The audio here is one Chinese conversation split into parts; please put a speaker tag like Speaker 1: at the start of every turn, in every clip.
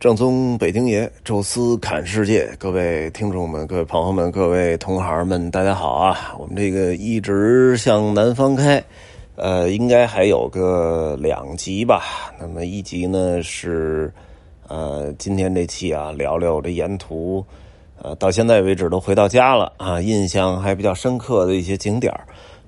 Speaker 1: 正宗北京爷，宙斯侃世界，各位听众们、各位朋友们、各位同行们，大家好啊！我们这个一直向南方开，呃，应该还有个两集吧。那么一集呢是，呃，今天这期啊，聊聊这沿途，呃，到现在为止都回到家了啊，印象还比较深刻的一些景点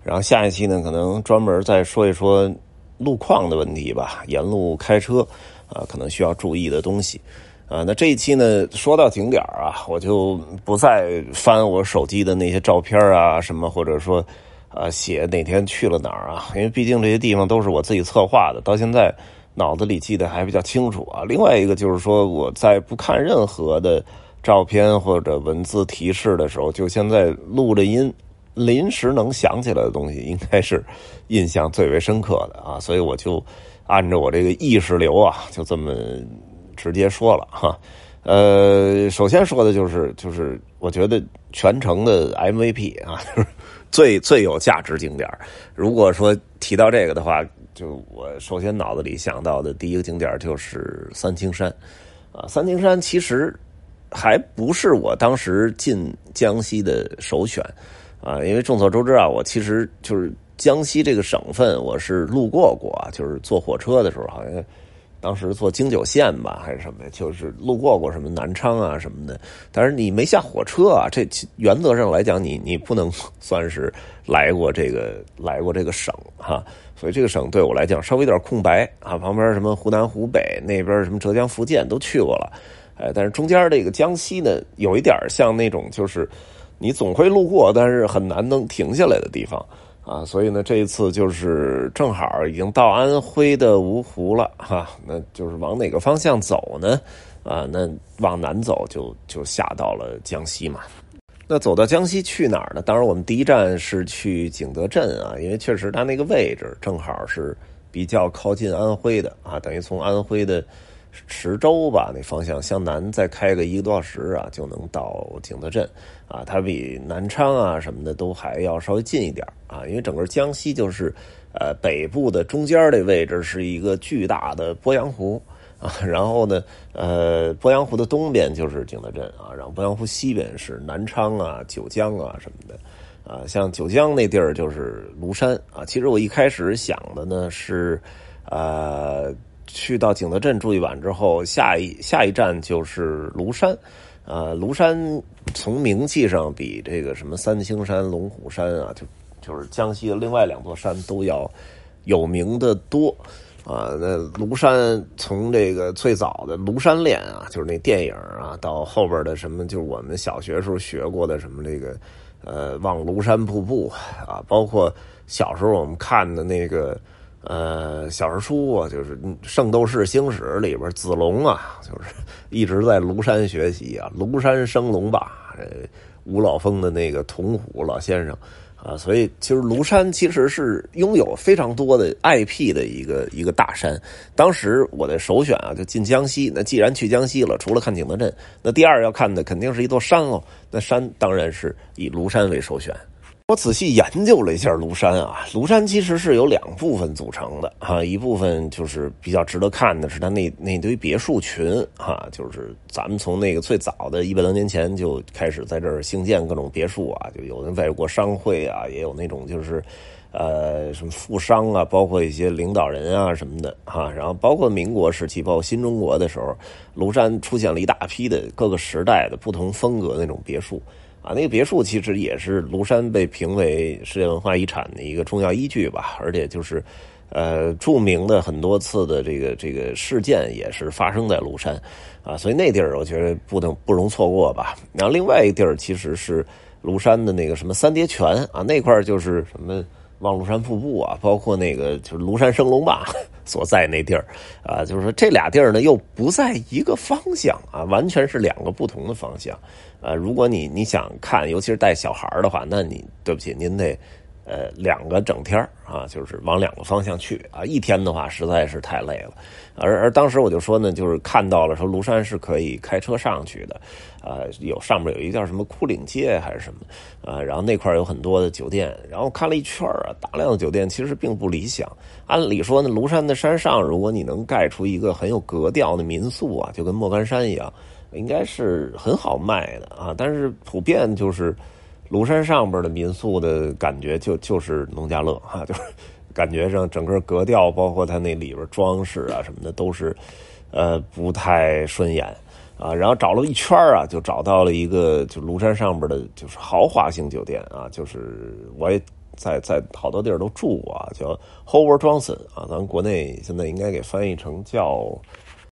Speaker 1: 然后下一期呢，可能专门再说一说路况的问题吧，沿路开车。啊，可能需要注意的东西，啊，那这一期呢，说到景点啊，我就不再翻我手机的那些照片啊，什么或者说，啊，写哪天去了哪儿啊，因为毕竟这些地方都是我自己策划的，到现在脑子里记得还比较清楚啊。另外一个就是说，我在不看任何的照片或者文字提示的时候，就现在录着音，临时能想起来的东西，应该是印象最为深刻的啊，所以我就。按照我这个意识流啊，就这么直接说了哈。呃，首先说的就是，就是我觉得全程的 MVP 啊，就 是最最有价值景点。如果说提到这个的话，就我首先脑子里想到的第一个景点就是三清山啊。三清山其实还不是我当时进江西的首选啊，因为众所周知啊，我其实就是。江西这个省份，我是路过过，就是坐火车的时候，好像当时坐京九线吧，还是什么呀？就是路过过什么南昌啊什么的。但是你没下火车啊，这原则上来讲，你你不能算是来过这个来过这个省哈。所以这个省对我来讲稍微有点空白啊。旁边什么湖南、湖北那边什么浙江、福建都去过了，哎，但是中间这个江西呢，有一点像那种就是你总会路过，但是很难能停下来的地方。啊，所以呢，这一次就是正好已经到安徽的芜湖了哈，那就是往哪个方向走呢？啊，那往南走就就下到了江西嘛。那走到江西去哪儿呢？当然，我们第一站是去景德镇啊，因为确实它那个位置正好是比较靠近安徽的啊，等于从安徽的。池州吧，那方向向南再开个一个多小时啊，就能到景德镇啊。它比南昌啊什么的都还要稍微近一点啊。因为整个江西就是，呃，北部的中间这位置是一个巨大的鄱阳湖啊。然后呢，呃，鄱阳湖的东边就是景德镇啊，然后鄱阳湖西边是南昌啊、九江啊什么的啊。像九江那地儿就是庐山啊。其实我一开始想的呢是，呃。去到景德镇住一晚之后，下一下一站就是庐山，呃，庐山从名气上比这个什么三清山、龙虎山啊，就就是江西的另外两座山都要有名的多，啊，那庐山从这个最早的《庐山恋》啊，就是那电影啊，到后边的什么，就是我们小学时候学过的什么这个，呃，望庐山瀑布啊，包括小时候我们看的那个。呃，小人书啊，就是《圣斗士星矢》里边子龙啊，就是一直在庐山学习啊。庐山升龙霸，呃，吴老峰的那个童虎老先生啊，所以其实庐山其实是拥有非常多的 IP 的一个一个大山。当时我的首选啊，就进江西。那既然去江西了，除了看景德镇，那第二要看的肯定是一座山喽。那山当然是以庐山为首选。我仔细研究了一下庐山啊，庐山其实是由两部分组成的啊，一部分就是比较值得看的是它那那堆别墅群哈，就是咱们从那个最早的一百多年前就开始在这儿兴建各种别墅啊，就有的外国商会啊，也有那种就是呃什么富商啊，包括一些领导人啊什么的哈，然后包括民国时期，包括新中国的时候，庐山出现了一大批的各个时代的不同风格那种别墅。啊，那个别墅其实也是庐山被评为世界文化遗产的一个重要依据吧，而且就是，呃，著名的很多次的这个这个事件也是发生在庐山，啊，所以那地儿我觉得不能不容错过吧。然后另外一个地儿其实是庐山的那个什么三叠泉啊，那块就是什么。望庐山瀑布啊，包括那个就是庐山升龙霸 所在那地儿啊，就是说这俩地儿呢又不在一个方向啊，完全是两个不同的方向啊。如果你你想看，尤其是带小孩的话，那你对不起，您得呃两个整天啊，就是往两个方向去啊。一天的话实在是太累了，而而当时我就说呢，就是看到了说庐山是可以开车上去的，啊，有上面有一个叫什么枯岭街还是什么啊，然后那块有很多的酒店，然后看了一圈啊，大量的酒店其实并不理想。按理说呢，庐山的山上，如果你能盖出一个很有格调的民宿啊，就跟莫干山一样。应该是很好卖的啊，但是普遍就是庐山上边的民宿的感觉就就是农家乐哈，就是 感觉上整个格调，包括它那里边装饰啊什么的都是呃不太顺眼啊。然后找了一圈啊，就找到了一个就庐山上边的就是豪华型酒店啊，就是我也在在好多地儿都住过啊，叫 Howard Johnson 啊，咱们国内现在应该给翻译成叫。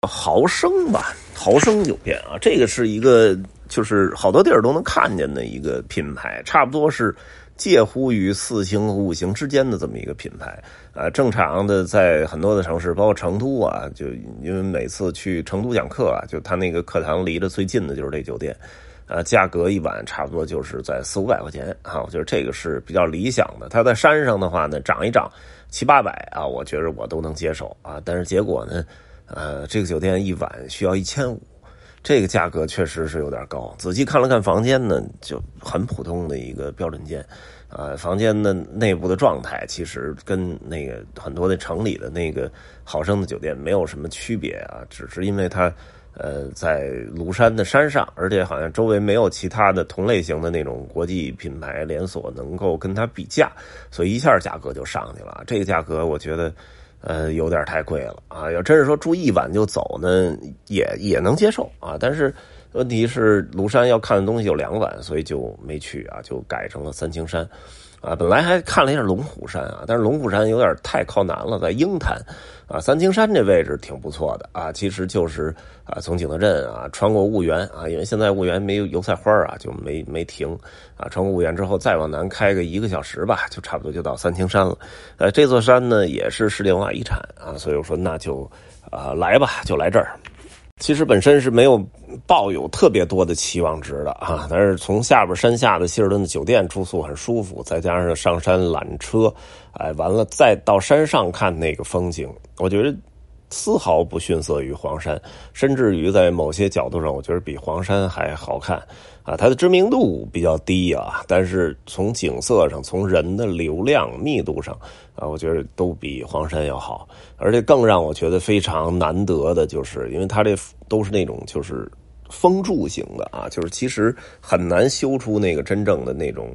Speaker 1: 豪生吧，豪生酒店啊，这个是一个就是好多地儿都能看见的一个品牌，差不多是介乎于四星和五星之间的这么一个品牌啊。正常的在很多的城市，包括成都啊，就因为每次去成都讲课啊，就他那个课堂离得最近的就是这酒店，啊，价格一晚差不多就是在四五百块钱啊，我觉得这个是比较理想的。他在山上的话呢，涨一涨七八百啊，我觉得我都能接受啊。但是结果呢？呃，这个酒店一晚需要一千五，这个价格确实是有点高。仔细看了看房间呢，就很普通的一个标准间，啊，房间的内部的状态其实跟那个很多的城里的那个好生的酒店没有什么区别啊，只是因为它呃在庐山的山上，而且好像周围没有其他的同类型的那种国际品牌连锁能够跟它比价，所以一下价格就上去了。这个价格我觉得。呃，有点太贵了啊！要真是说住一晚就走呢，也也能接受啊。但是问题是，庐山要看的东西有两晚，所以就没去啊，就改成了三清山。啊，本来还看了一下龙虎山啊，但是龙虎山有点太靠南了，在鹰潭，啊，三清山这位置挺不错的啊，其实就是啊，从景德镇啊穿过婺源啊，因为现在婺源没有油菜花啊，就没没停啊，穿过婺源之后再往南开个一个小时吧，就差不多就到三清山了。呃，这座山呢也是世界文化遗产啊，所以我说那就啊来吧，就来这儿。其实本身是没有抱有特别多的期望值的啊，但是从下边山下的希尔顿的酒店住宿很舒服，再加上上山缆车，哎，完了再到山上看那个风景，我觉得。丝毫不逊色于黄山，甚至于在某些角度上，我觉得比黄山还好看啊！它的知名度比较低啊，但是从景色上、从人的流量密度上啊，我觉得都比黄山要好。而且更让我觉得非常难得的就是，因为它这都是那种就是封住型的啊，就是其实很难修出那个真正的那种。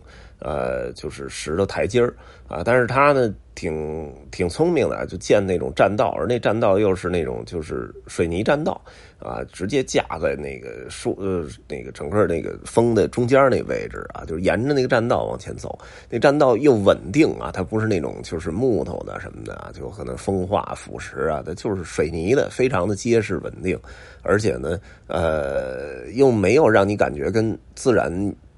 Speaker 1: 呃，就是石头台阶儿啊，但是他呢，挺挺聪明的，就建那种栈道，而那栈道又是那种就是水泥栈道啊，直接架在那个树呃那个整个那个峰的中间那位置啊，就是沿着那个栈道往前走，那栈道又稳定啊，它不是那种就是木头的什么的啊，就可能风化腐蚀啊，它就是水泥的，非常的结实稳定，而且呢，呃，又没有让你感觉跟自然。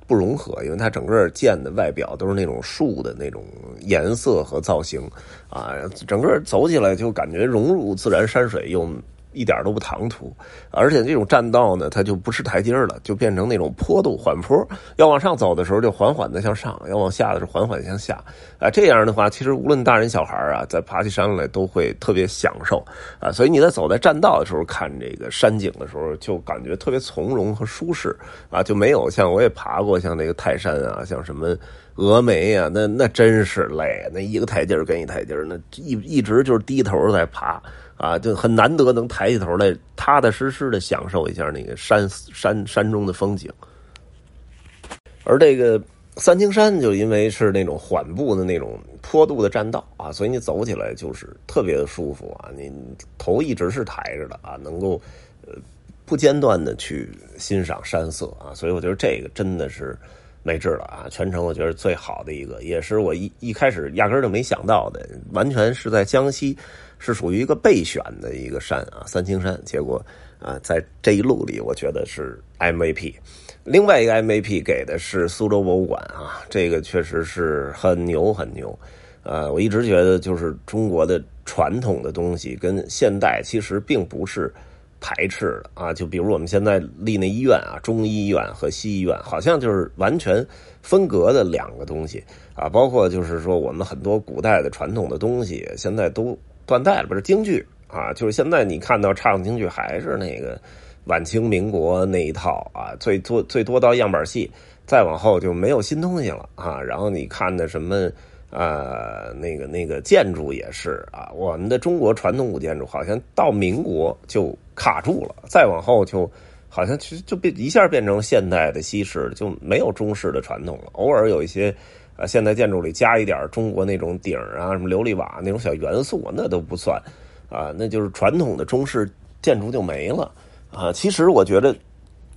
Speaker 1: 不融合，因为它整个建的外表都是那种树的那种颜色和造型，啊，整个走起来就感觉融入自然山水又。一点都不唐突，而且这种栈道呢，它就不是台阶了，就变成那种坡度缓坡。要往上走的时候，就缓缓的向上；要往下的时候，缓缓向下。啊，这样的话，其实无论大人小孩啊，在爬起山来都会特别享受啊。所以你在走在栈道的时候看这个山景的时候，就感觉特别从容和舒适啊，就没有像我也爬过像那个泰山啊，像什么峨眉啊，那那真是累，那一个台阶跟一台阶那一一直就是低头在爬。啊，就很难得能抬起头来，踏踏实实的享受一下那个山山山中的风景。而这个三清山，就因为是那种缓步的那种坡度的栈道啊，所以你走起来就是特别的舒服啊，你头一直是抬着的啊，能够呃不间断的去欣赏山色啊，所以我觉得这个真的是没治了啊，全程我觉得最好的一个，也是我一一开始压根就没想到的，完全是在江西。是属于一个备选的一个山啊，三清山。结果啊，在这一路里，我觉得是 MVP。另外一个 MVP 给的是苏州博物馆啊，这个确实是很牛很牛。呃，我一直觉得就是中国的传统的东西跟现代其实并不是排斥的啊。就比如我们现在立那医院啊，中医院和西医院好像就是完全分隔的两个东西啊。包括就是说我们很多古代的传统的东西，现在都断代了，不是京剧啊，就是现在你看到唱京剧还是那个晚清民国那一套啊，最多最多到样板戏，再往后就没有新东西了啊。然后你看的什么？呃，那个那个建筑也是啊，我们的中国传统古建筑好像到民国就卡住了，再往后就好像其实就变一下变成现代的西式，就没有中式的传统了。偶尔有一些呃现代建筑里加一点中国那种顶啊，什么琉璃瓦那种小元素，那都不算啊，那就是传统的中式建筑就没了啊。其实我觉得。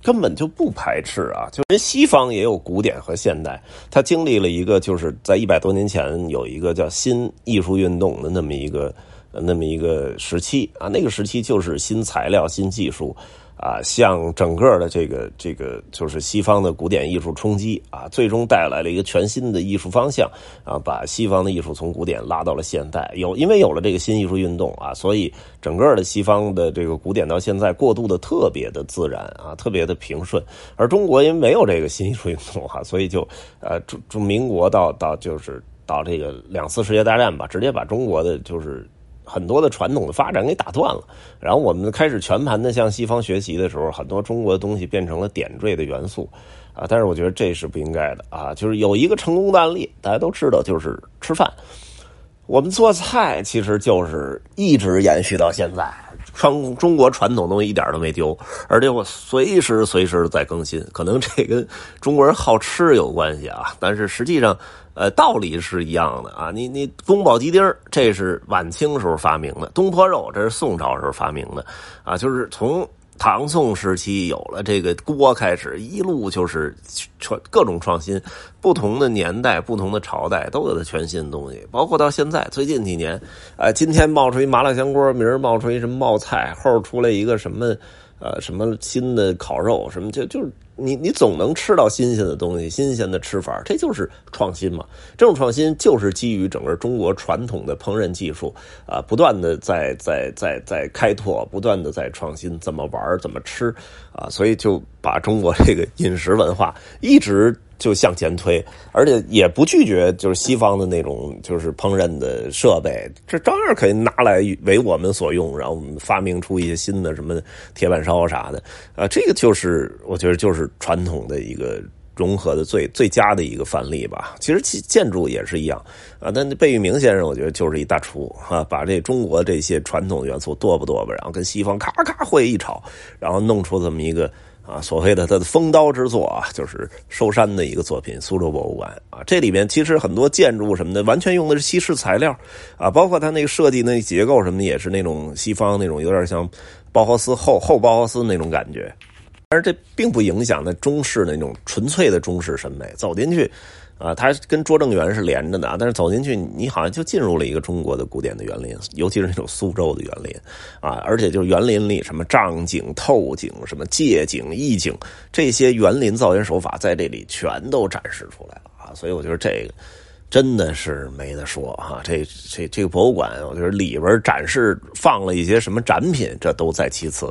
Speaker 1: 根本就不排斥啊！就人西方也有古典和现代，他经历了一个就是在一百多年前有一个叫新艺术运动的那么一个那么一个时期啊，那个时期就是新材料、新技术。啊，向整个的这个这个就是西方的古典艺术冲击啊，最终带来了一个全新的艺术方向啊，把西方的艺术从古典拉到了现代。有因为有了这个新艺术运动啊，所以整个的西方的这个古典到现在过渡的特别的自然啊，特别的平顺。而中国因为没有这个新艺术运动哈，所以就呃，中中民国到到就是到这个两次世界大战吧，直接把中国的就是。很多的传统的发展给打断了，然后我们开始全盘的向西方学习的时候，很多中国的东西变成了点缀的元素，啊，但是我觉得这是不应该的。啊，就是有一个成功的案例，大家都知道，就是吃饭，我们做菜其实就是一直延续到现在，中中国传统东西一点都没丢，而且我随时随时在更新，可能这跟中国人好吃有关系啊，但是实际上。呃，道理是一样的啊！你你宫保鸡丁这是晚清时候发明的；东坡肉这是宋朝时候发明的，啊，就是从唐宋时期有了这个锅开始，一路就是创各种创新，不同的年代、不同的朝代都有它全新的东西，包括到现在最近几年，啊，今天冒出一麻辣香锅，明儿冒出一什么冒菜，后出来一个什么。呃，什么新的烤肉，什么就就是你你总能吃到新鲜的东西，新鲜的吃法，这就是创新嘛。这种创新就是基于整个中国传统的烹饪技术啊，不断的在在在在开拓，不断的在创新，怎么玩怎么吃啊，所以就把中国这个饮食文化一直。就向前推，而且也不拒绝，就是西方的那种，就是烹饪的设备，这照样可以拿来为我们所用，然后我们发明出一些新的什么铁板烧啥的，啊，这个就是我觉得就是传统的一个融合的最最佳的一个范例吧。其实建筑也是一样啊，但贝聿铭先生我觉得就是一大厨啊，把这中国这些传统元素剁吧剁吧，然后跟西方咔咔会一炒，然后弄出这么一个。啊，所谓的他的封刀之作啊，就是寿山的一个作品，苏州博物馆啊。这里面其实很多建筑什么的，完全用的是西式材料啊，包括它那个设计那结构什么的，也是那种西方那种有点像包豪斯后后包豪斯那种感觉。但是这并不影响那中式那种纯粹的中式审美，走进去。啊，它跟拙政园是连着的，但是走进去，你好像就进入了一个中国的古典的园林，尤其是那种苏州的园林啊，而且就是园林里什么障景、透景、什么借景、意景这些园林造园手法在这里全都展示出来了啊，所以我觉得这个真的是没得说啊，这这这个博物馆，我觉得里边展示放了一些什么展品，这都在其次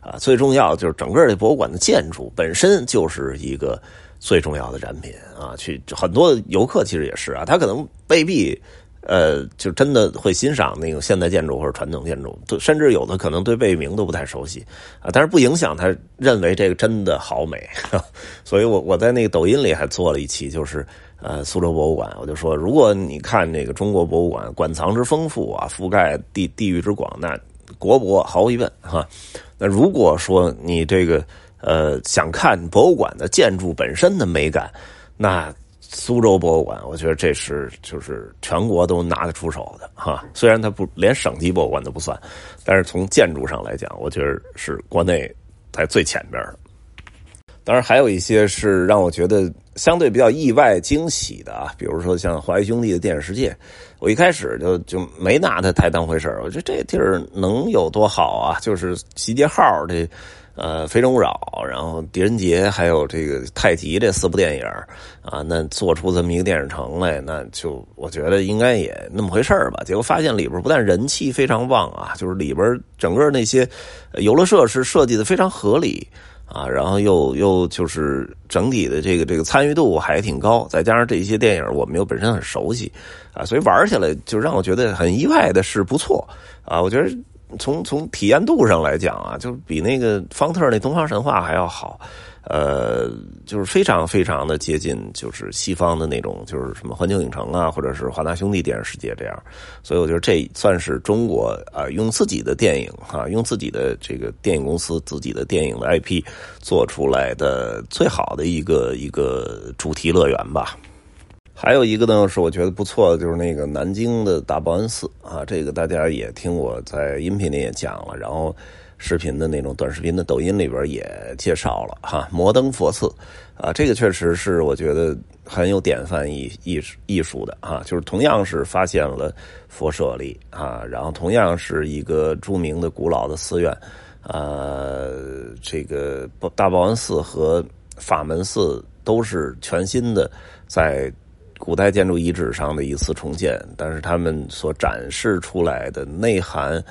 Speaker 1: 啊，最重要就是整个这博物馆的建筑本身就是一个。最重要的展品啊，去很多游客其实也是啊，他可能未必，呃，就真的会欣赏那种现代建筑或者传统建筑，甚至有的可能对贝聿铭都不太熟悉啊，但是不影响他认为这个真的好美，所以我我在那个抖音里还做了一期，就是呃苏州博物馆，我就说，如果你看那个中国博物馆馆藏之丰富啊，覆盖地地域之广，那国博毫无疑问哈，那如果说你这个。呃，想看博物馆的建筑本身的美感，那苏州博物馆，我觉得这是就是全国都拿得出手的哈。虽然它不连省级博物馆都不算，但是从建筑上来讲，我觉得是国内在最前边的。当然，还有一些是让我觉得相对比较意外惊喜的啊，比如说像华谊兄弟的电影世界我一开始就就没拿它太当回事儿，我觉得这地儿能有多好啊？就是集结号这。呃，非诚勿扰，然后狄仁杰，还有这个太极这四部电影啊，那做出这么一个电影城来，那就我觉得应该也那么回事儿吧。结果发现里边不但人气非常旺啊，就是里边整个那些游乐设施设计的非常合理啊，然后又又就是整体的这个这个参与度还挺高，再加上这些电影我们又本身很熟悉啊，所以玩起来就让我觉得很意外的是不错啊，我觉得。从从体验度上来讲啊，就比那个方特那东方神话还要好，呃，就是非常非常的接近，就是西方的那种，就是什么环球影城啊，或者是华纳兄弟电影世界这样。所以我觉得这算是中国啊，用自己的电影啊，用自己的这个电影公司自己的电影的 IP 做出来的最好的一个一个主题乐园吧。还有一个呢，是我觉得不错的，就是那个南京的大报恩寺啊，这个大家也听我在音频里也讲了，然后视频的那种短视频的抖音里边也介绍了哈。摩登佛寺啊，这个确实是我觉得很有典范艺艺术艺术的啊，就是同样是发现了佛舍利啊，然后同样是一个著名的古老的寺院，呃，这个大报恩寺和法门寺都是全新的在。古代建筑遗址上的一次重建，但是他们所展示出来的内涵、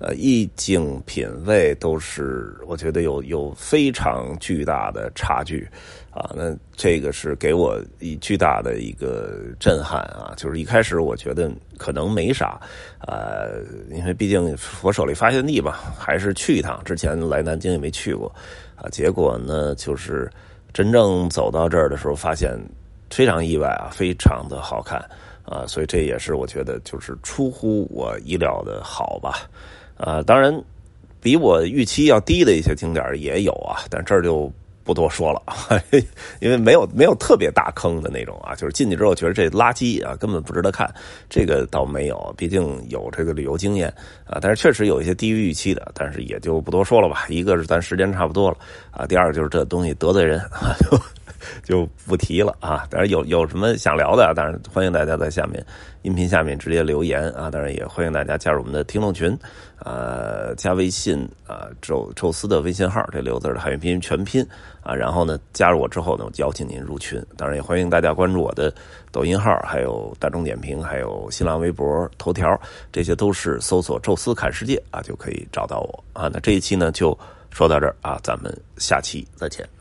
Speaker 1: 呃意境、品味，都是我觉得有有非常巨大的差距啊。那这个是给我以巨大的一个震撼啊。就是一开始我觉得可能没啥，呃，因为毕竟佛手里发现地嘛，还是去一趟。之前来南京也没去过啊。结果呢，就是真正走到这儿的时候，发现。非常意外啊，非常的好看啊，所以这也是我觉得就是出乎我意料的好吧，啊，当然比我预期要低的一些景点也有啊，但这儿就不多说了，因为没有没有特别大坑的那种啊，就是进去之后觉得这垃圾啊根本不值得看，这个倒没有，毕竟有这个旅游经验啊，但是确实有一些低于预期的，但是也就不多说了吧。一个是咱时间差不多了啊，第二个就是这东西得罪人啊。就 就不提了啊！当然有有什么想聊的，当然欢迎大家在下面音频下面直接留言啊！当然也欢迎大家加入我们的听众群，呃，加微信啊，宙宙斯的微信号，这六字的汉语拼音全拼啊，然后呢，加入我之后呢，我邀请您入群。当然也欢迎大家关注我的抖音号，还有大众点评，还有新浪微博、头条，这些都是搜索“宙斯看世界”啊，就可以找到我啊。那这一期呢，就说到这儿啊，咱们下期再见。